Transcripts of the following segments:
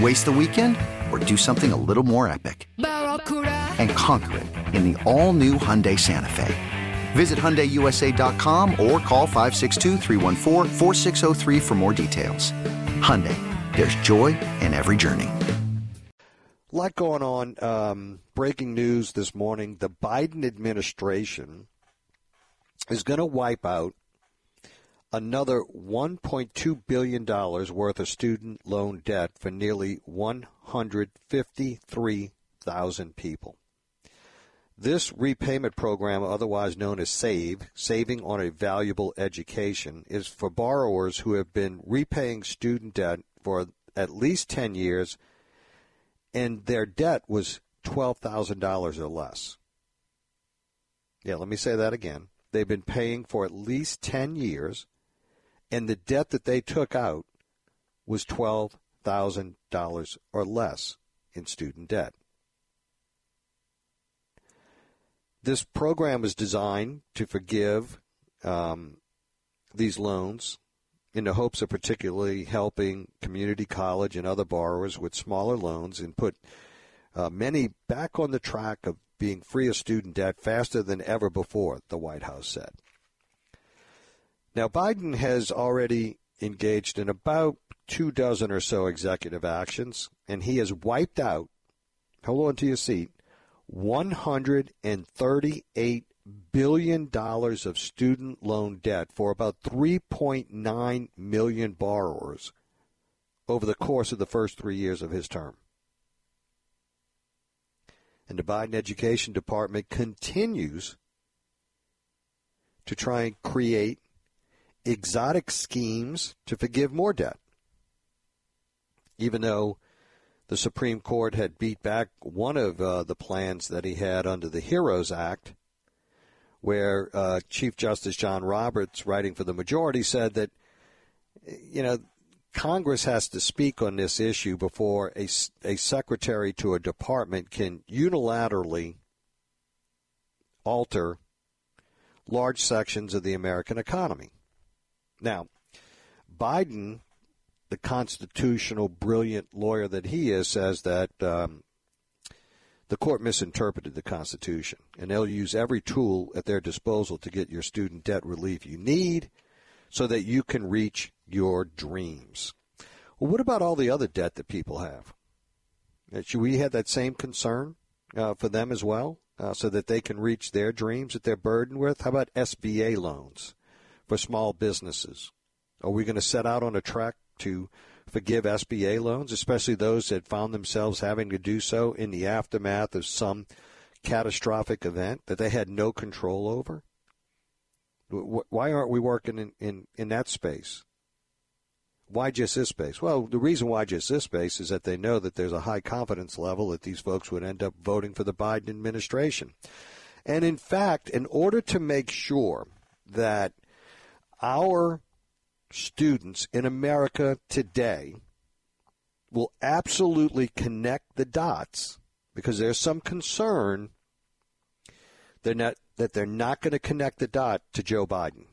Waste the weekend or do something a little more epic? And conquer it in the all-new Hyundai Santa Fe. Visit HyundaiUSA.com or call 562 for more details. Hyundai, there's joy in every journey. A lot going on. Um, breaking news this morning. The Biden administration is going to wipe out another $1.2 billion worth of student loan debt for nearly 153,000 people. This repayment program, otherwise known as SAVE, Saving on a Valuable Education, is for borrowers who have been repaying student debt for at least 10 years and their debt was $12,000 or less. Yeah, let me say that again. They've been paying for at least 10 years and the debt that they took out was $12,000 or less in student debt. This program is designed to forgive um, these loans in the hopes of particularly helping community college and other borrowers with smaller loans and put uh, many back on the track of being free of student debt faster than ever before, the White House said. Now, Biden has already engaged in about two dozen or so executive actions, and he has wiped out, hold on to your seat, $138 billion of student loan debt for about 3.9 million borrowers over the course of the first three years of his term. And the Biden Education Department continues to try and create exotic schemes to forgive more debt. Even though the Supreme Court had beat back one of uh, the plans that he had under the HEROES Act, where uh, Chief Justice John Roberts, writing for the majority, said that, you know, Congress has to speak on this issue before a, a secretary to a department can unilaterally alter large sections of the American economy. Now, Biden, the constitutional brilliant lawyer that he is, says that um, the court misinterpreted the Constitution, and they'll use every tool at their disposal to get your student debt relief you need so that you can reach your dreams. Well, what about all the other debt that people have? Uh, should we have that same concern uh, for them as well, uh, so that they can reach their dreams that they're burdened with? How about SBA loans? For small businesses? Are we going to set out on a track to forgive SBA loans, especially those that found themselves having to do so in the aftermath of some catastrophic event that they had no control over? Why aren't we working in, in, in that space? Why just this space? Well, the reason why just this space is that they know that there's a high confidence level that these folks would end up voting for the Biden administration. And in fact, in order to make sure that our students in America today will absolutely connect the dots because there's some concern they're not, that they're not going to connect the dot to Joe Biden.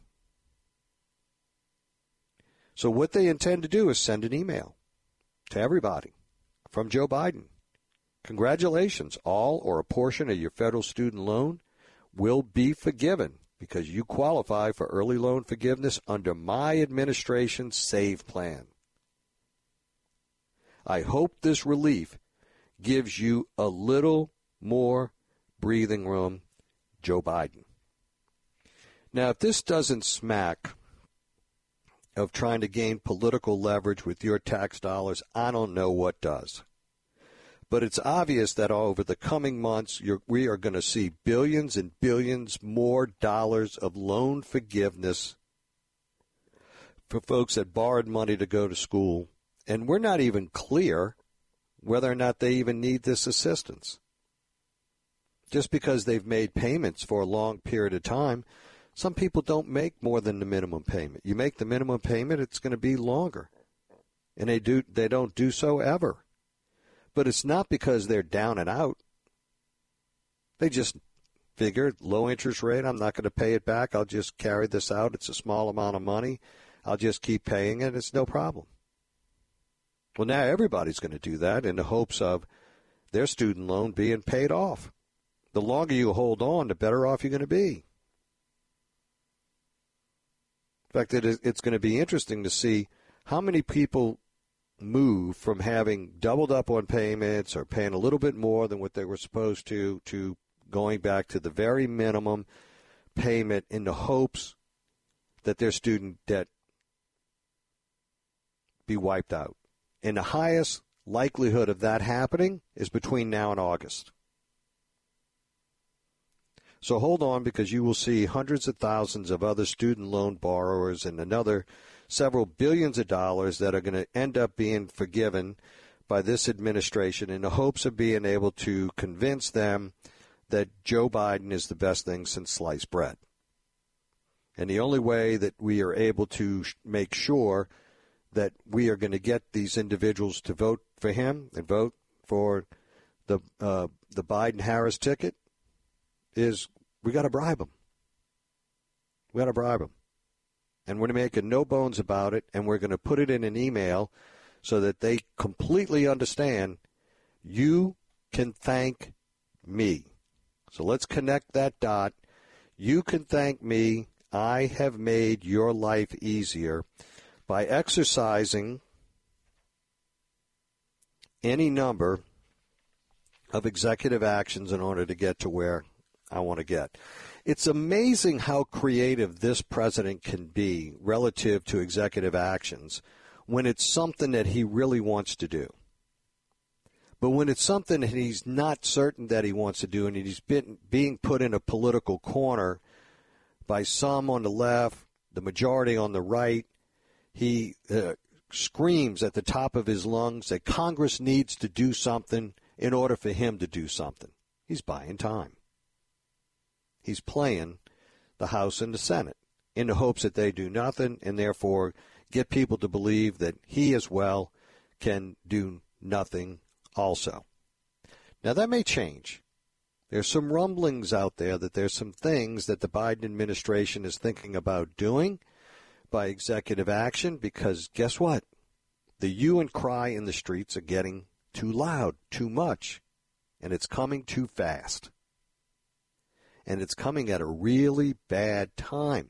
So what they intend to do is send an email to everybody from Joe Biden. Congratulations, all or a portion of your federal student loan will be forgiven because you qualify for early loan forgiveness under my administration's SAVE plan. I hope this relief gives you a little more breathing room, Joe Biden. Now, if this doesn't smack of trying to gain political leverage with your tax dollars, I don't know what does. But it's obvious that over the coming months, we are going to see billions and billions more dollars of loan forgiveness for folks that borrowed money to go to school. And we're not even clear whether or not they even need this assistance. Just because they've made payments for a long period of time, some people don't make more than the minimum payment. You make the minimum payment, it's going to be longer. And they do they don't do so ever. But it's not because they're down and out. They just figure low interest rate, I'm not going to pay it back. I'll just carry this out. It's a small amount of money. I'll just keep paying it. It's no problem. Well, now everybody's going to do that in the hopes of their student loan being paid off. The longer you hold on, the better off you're going to be. In fact, it's going to be interesting to see how many people move from having doubled up on payments or paying a little bit more than what they were supposed to to going back to the very minimum payment in the hopes that their student debt be wiped out. And the highest likelihood of that happening is between now and August. So hold on because you will see hundreds of thousands of other student loan borrowers and another several billions of dollars that are going to end up being forgiven by this administration in the hopes of being able to convince them that Joe Biden is the best thing since sliced bread. And the only way that we are able to make sure that we are going to get these individuals to vote for him and vote for the uh, the Biden Harris ticket is we got to bribe them. We got to bribe them. And we're going to making no bones about it, and we're going to put it in an email so that they completely understand you can thank me. So let's connect that dot. You can thank me. I have made your life easier by exercising any number of executive actions in order to get to where I want to get. It's amazing how creative this president can be relative to executive actions when it's something that he really wants to do. But when it's something that he's not certain that he wants to do and he's been, being put in a political corner by some on the left, the majority on the right, he uh, screams at the top of his lungs that Congress needs to do something in order for him to do something. He's buying time. He's playing the House and the Senate in the hopes that they do nothing and therefore get people to believe that he as well can do nothing also. Now that may change. There's some rumblings out there that there's some things that the Biden administration is thinking about doing by executive action because guess what? The hue and cry in the streets are getting too loud, too much, and it's coming too fast. And it's coming at a really bad time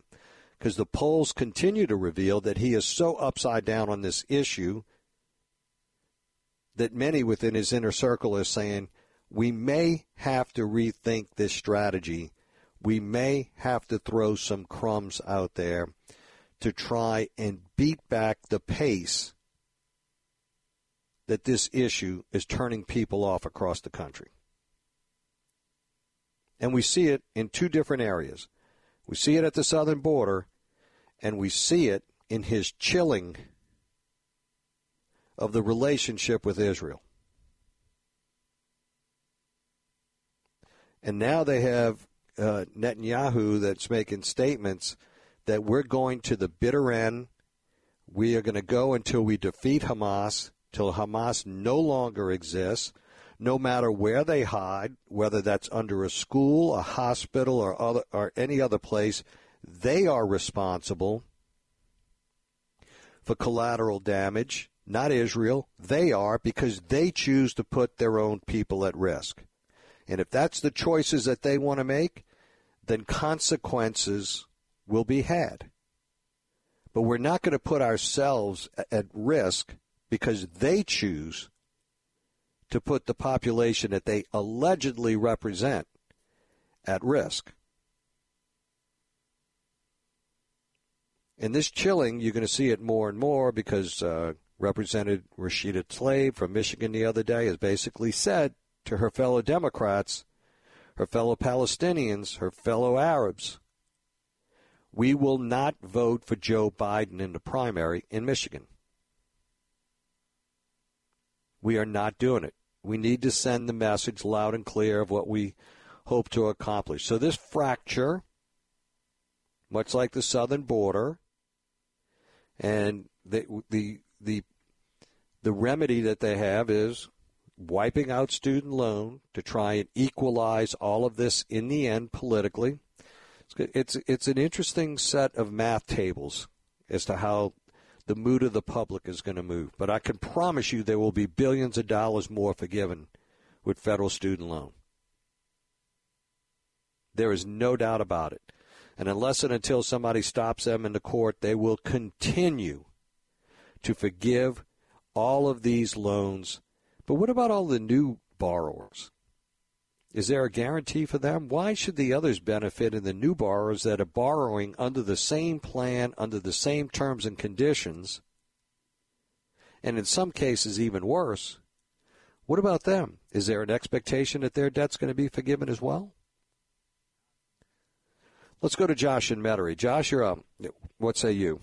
because the polls continue to reveal that he is so upside down on this issue that many within his inner circle are saying, we may have to rethink this strategy. We may have to throw some crumbs out there to try and beat back the pace that this issue is turning people off across the country. And we see it in two different areas. We see it at the southern border, and we see it in his chilling of the relationship with Israel. And now they have uh, Netanyahu that's making statements that we're going to the bitter end. We are going to go until we defeat Hamas, till Hamas no longer exists, no matter where they hide, whether that's under a school, a hospital, or other or any other place. They are responsible for collateral damage, not Israel. They are because they choose to put their own people at risk. And if that's the choices that they want to make, then consequences will be had. But we're not going to put ourselves at risk because they choose to put the population that they allegedly represent at risk. And this chilling, you're going to see it more and more because uh, Representative Rashida Tlaib from Michigan the other day has basically said to her fellow Democrats, her fellow Palestinians, her fellow Arabs, we will not vote for Joe Biden in the primary in Michigan. We are not doing it. We need to send the message loud and clear of what we hope to accomplish. So this fracture, much like the southern border, and the the the the remedy that they have is wiping out student loan to try and equalize all of this in the end politically. It's it's an interesting set of math tables as to how the mood of the public is going to move. But I can promise you there will be billions of dollars more forgiven with federal student loan. There is no doubt about it. And unless and until somebody stops them in the court, they will continue to forgive all of these loans. But what about all the new borrowers? Is there a guarantee for them? Why should the others benefit and the new borrowers that are borrowing under the same plan, under the same terms and conditions, and in some cases even worse? What about them? Is there an expectation that their debt's going to be forgiven as well? Let's go to Josh and Metairie. Josh, you're up. What say you?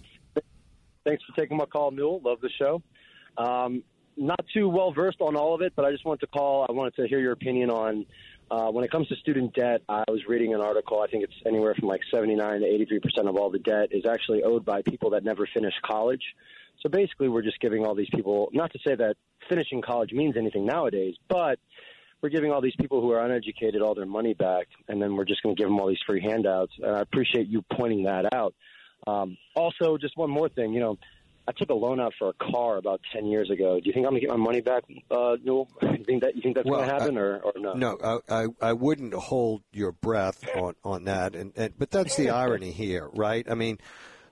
Thanks for taking my call, Newell. Love the show. Um, not too well versed on all of it, but I just wanted to call. I wanted to hear your opinion on uh, when it comes to student debt, I was reading an article. I think it's anywhere from like 79 to 83 percent of all the debt is actually owed by people that never finished college. So basically, we're just giving all these people. Not to say that finishing college means anything nowadays, but we're giving all these people who are uneducated all their money back, and then we're just going to give them all these free handouts. And I appreciate you pointing that out. Um, also, just one more thing, you know I took a loan out for a car about ten years ago. Do you think I'm gonna get my money back, uh, Newell? You think that you think that's well, gonna happen, I, or, or no? No, I, I, I wouldn't hold your breath on on that. And, and but that's the irony here, right? I mean,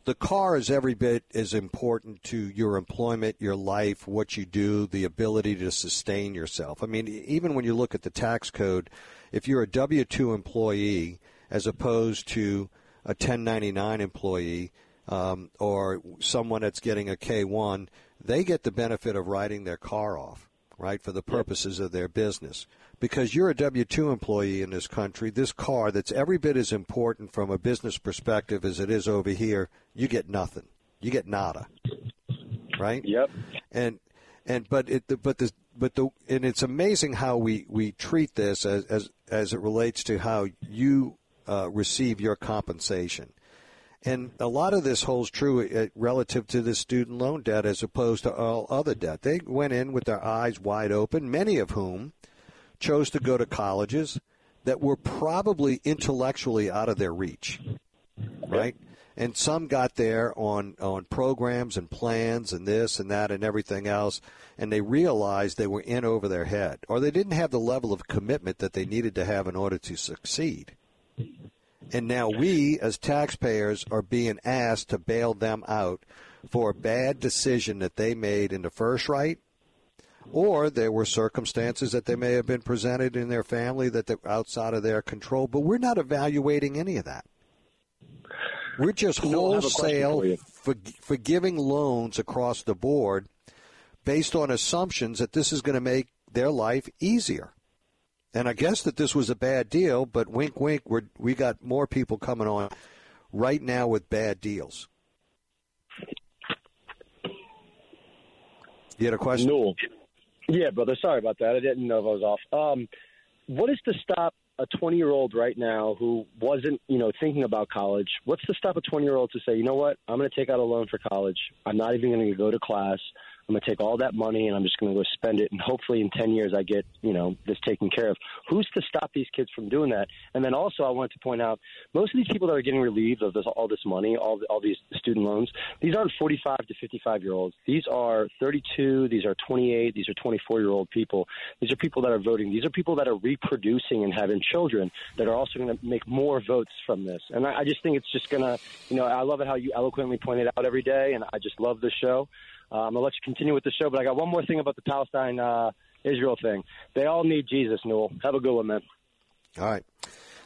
the car is every bit as important to your employment, your life, what you do, the ability to sustain yourself. I mean, even when you look at the tax code, if you're a W two employee as opposed to a 1099 employee um, or someone that's getting a K1, they get the benefit of writing their car off, right, for the purposes of their business. Because you're a W 2 employee in this country, this car that's every bit as important from a business perspective as it is over here, you get nothing. You get nada. Right? Yep. And and but it but the but the and it's amazing how we we treat this as as as it relates to how you uh, receive your compensation. And a lot of this holds true uh, relative to the student loan debt as opposed to all other debt. They went in with their eyes wide open, many of whom chose to go to colleges that were probably intellectually out of their reach, right? And some got there on, on programs and plans and this and that and everything else, and they realized they were in over their head, or they didn't have the level of commitment that they needed to have in order to succeed. And now we, as taxpayers, are being asked to bail them out for a bad decision that they made in the first right, or there were circumstances that they may have been presented in their family that are outside of their control. But we're not evaluating any of that. We're just wholesale for, forgiving loans across the board based on assumptions that this is going to make their life easier. And I guess that this was a bad deal, but wink, wink, we we got more people coming on right now with bad deals. You had a question? No. Yeah, brother. Sorry about that. I didn't know if I was off. Um, what is to stop a 20 year old right now who wasn't, you know, thinking about college? What's to stop a 20 year old to say, you know what, I'm going to take out a loan for college. I'm not even going to go to class. I'm going to take all that money and I'm just going to go spend it. And hopefully in 10 years, I get, you know, this taken care of. Who's to stop these kids from doing that? And then also, I wanted to point out most of these people that are getting relieved of this, all this money, all, all these student loans, these aren't 45 to 55 year olds. These are 32, these are 28, these are 24 year old people. These are people that are voting. These are people that are reproducing and having children that are also going to make more votes from this. And I, I just think it's just going to, you know, I love it how you eloquently point it out every day, and I just love the show. Uh, I'll let you continue with the show, but I got one more thing about the Palestine uh, Israel thing. They all need Jesus, Newell. Have a good one, man. All right.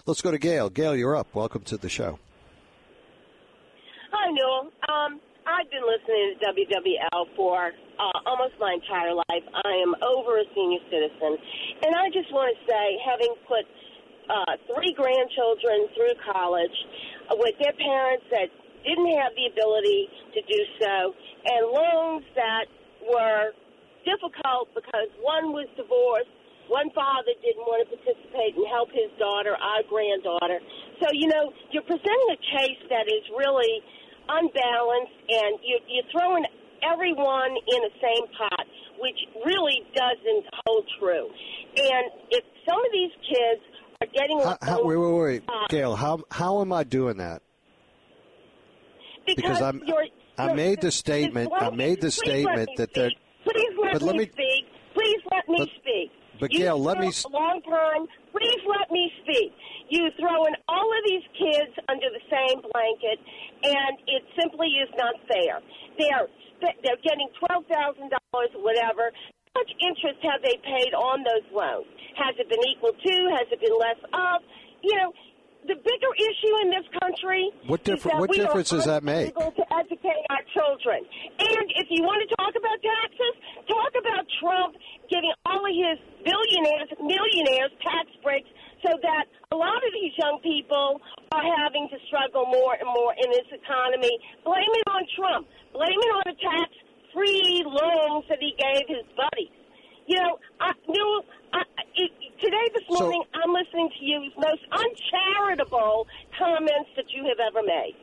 Let's go to Gail. Gail, you're up. Welcome to the show. Hi, Newell. Um, I've been listening to WWL for uh, almost my entire life. I am over a senior citizen. And I just want to say, having put uh, three grandchildren through college uh, with their parents that didn't have the ability to do so, and loans that were difficult because one was divorced, one father didn't want to participate and help his daughter, our granddaughter. So, you know, you're presenting a case that is really unbalanced, and you're, you're throwing everyone in the same pot, which really doesn't hold true. And if some of these kids are getting how, how, wait, wait, wait, uh, Gail, how how am I doing that? Because, because I'm, you're, I you're, made the statement. I made the statement that they're. Please let but me, let me speak. Please let me but, speak. But you Gail, let me. For a long time. Please let me speak. You throw in all of these kids under the same blanket, and it simply is not fair. They're they're getting twelve thousand dollars, whatever. How much interest have they paid on those loans? Has it been equal to? Has it been less of? You know, the bigger issue in this country. What difference? What difference does that make? To educate our children, and if you want to talk about taxes, talk about Trump giving all of his billionaires, millionaires tax breaks, so that a lot of these young people are having to struggle more and more in this economy. Blame it on Trump. Blame it on the tax-free loans that he gave his buddies. You know, I knew today, this morning, so, I'm listening to you most uncharitable comments that you have ever made.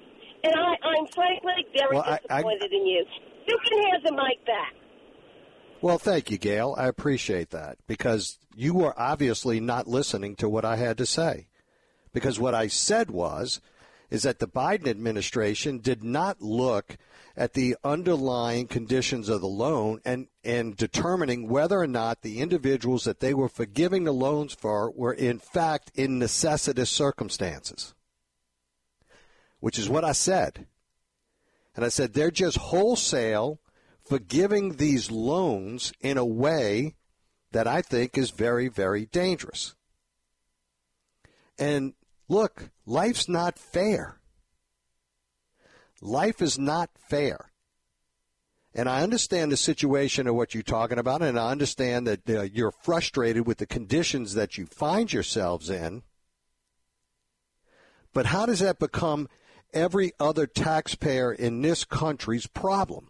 And I, I'm frankly very well, disappointed I, I, in you. You can have the mic back. Well, thank you, Gail. I appreciate that because you were obviously not listening to what I had to say. Because what I said was, is that the Biden administration did not look at the underlying conditions of the loan and, and determining whether or not the individuals that they were forgiving the loans for were in fact in necessitous circumstances. Which is what I said. And I said they're just wholesale forgiving these loans in a way that I think is very, very dangerous. And look, life's not fair. Life is not fair. And I understand the situation of what you're talking about, and I understand that uh, you're frustrated with the conditions that you find yourselves in. But how does that become every other taxpayer in this country's problem?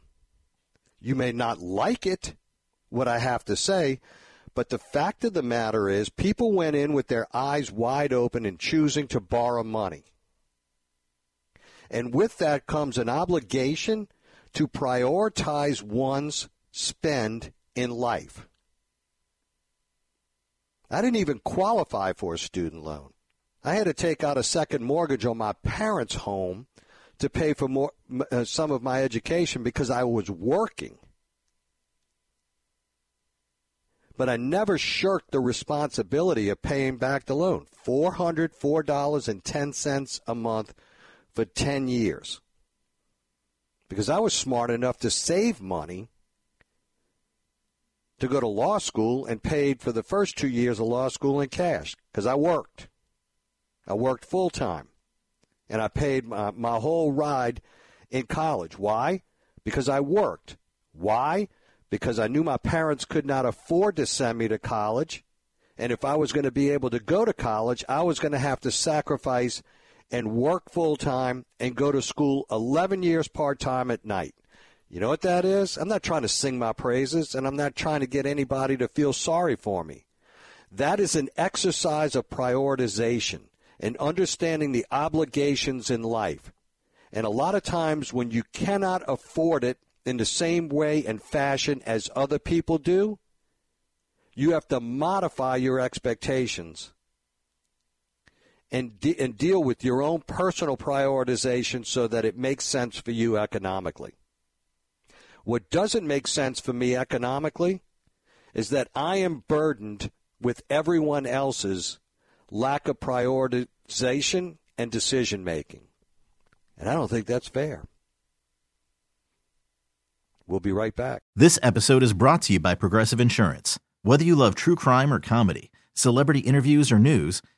You may not like it, what I have to say, but the fact of the matter is, people went in with their eyes wide open and choosing to borrow money. And with that comes an obligation to prioritize one's spend in life. I didn't even qualify for a student loan. I had to take out a second mortgage on my parents' home to pay for more, uh, some of my education because I was working. but I never shirked the responsibility of paying back the loan. $404.10 a month for 10 years. Because I was smart enough to save money to go to law school and paid for the first two years of law school in cash because I worked. I worked full time. And I paid my, my whole ride in college. Why? Because I worked. Why? because I knew my parents could not afford to send me to college. And if I was going to be able to go to college, I was going to have to sacrifice and work full time and go to school 11 years part time at night. You know what that is? I'm not trying to sing my praises and I'm not trying to get anybody to feel sorry for me. That is an exercise of prioritization and understanding the obligations in life. And a lot of times when you cannot afford it, in the same way and fashion as other people do, you have to modify your expectations and, de- and deal with your own personal prioritization so that it makes sense for you economically. What doesn't make sense for me economically is that I am burdened with everyone else's lack of prioritization and decision making. And I don't think that's fair. We'll be right back. This episode is brought to you by Progressive Insurance. Whether you love true crime or comedy, celebrity interviews or news,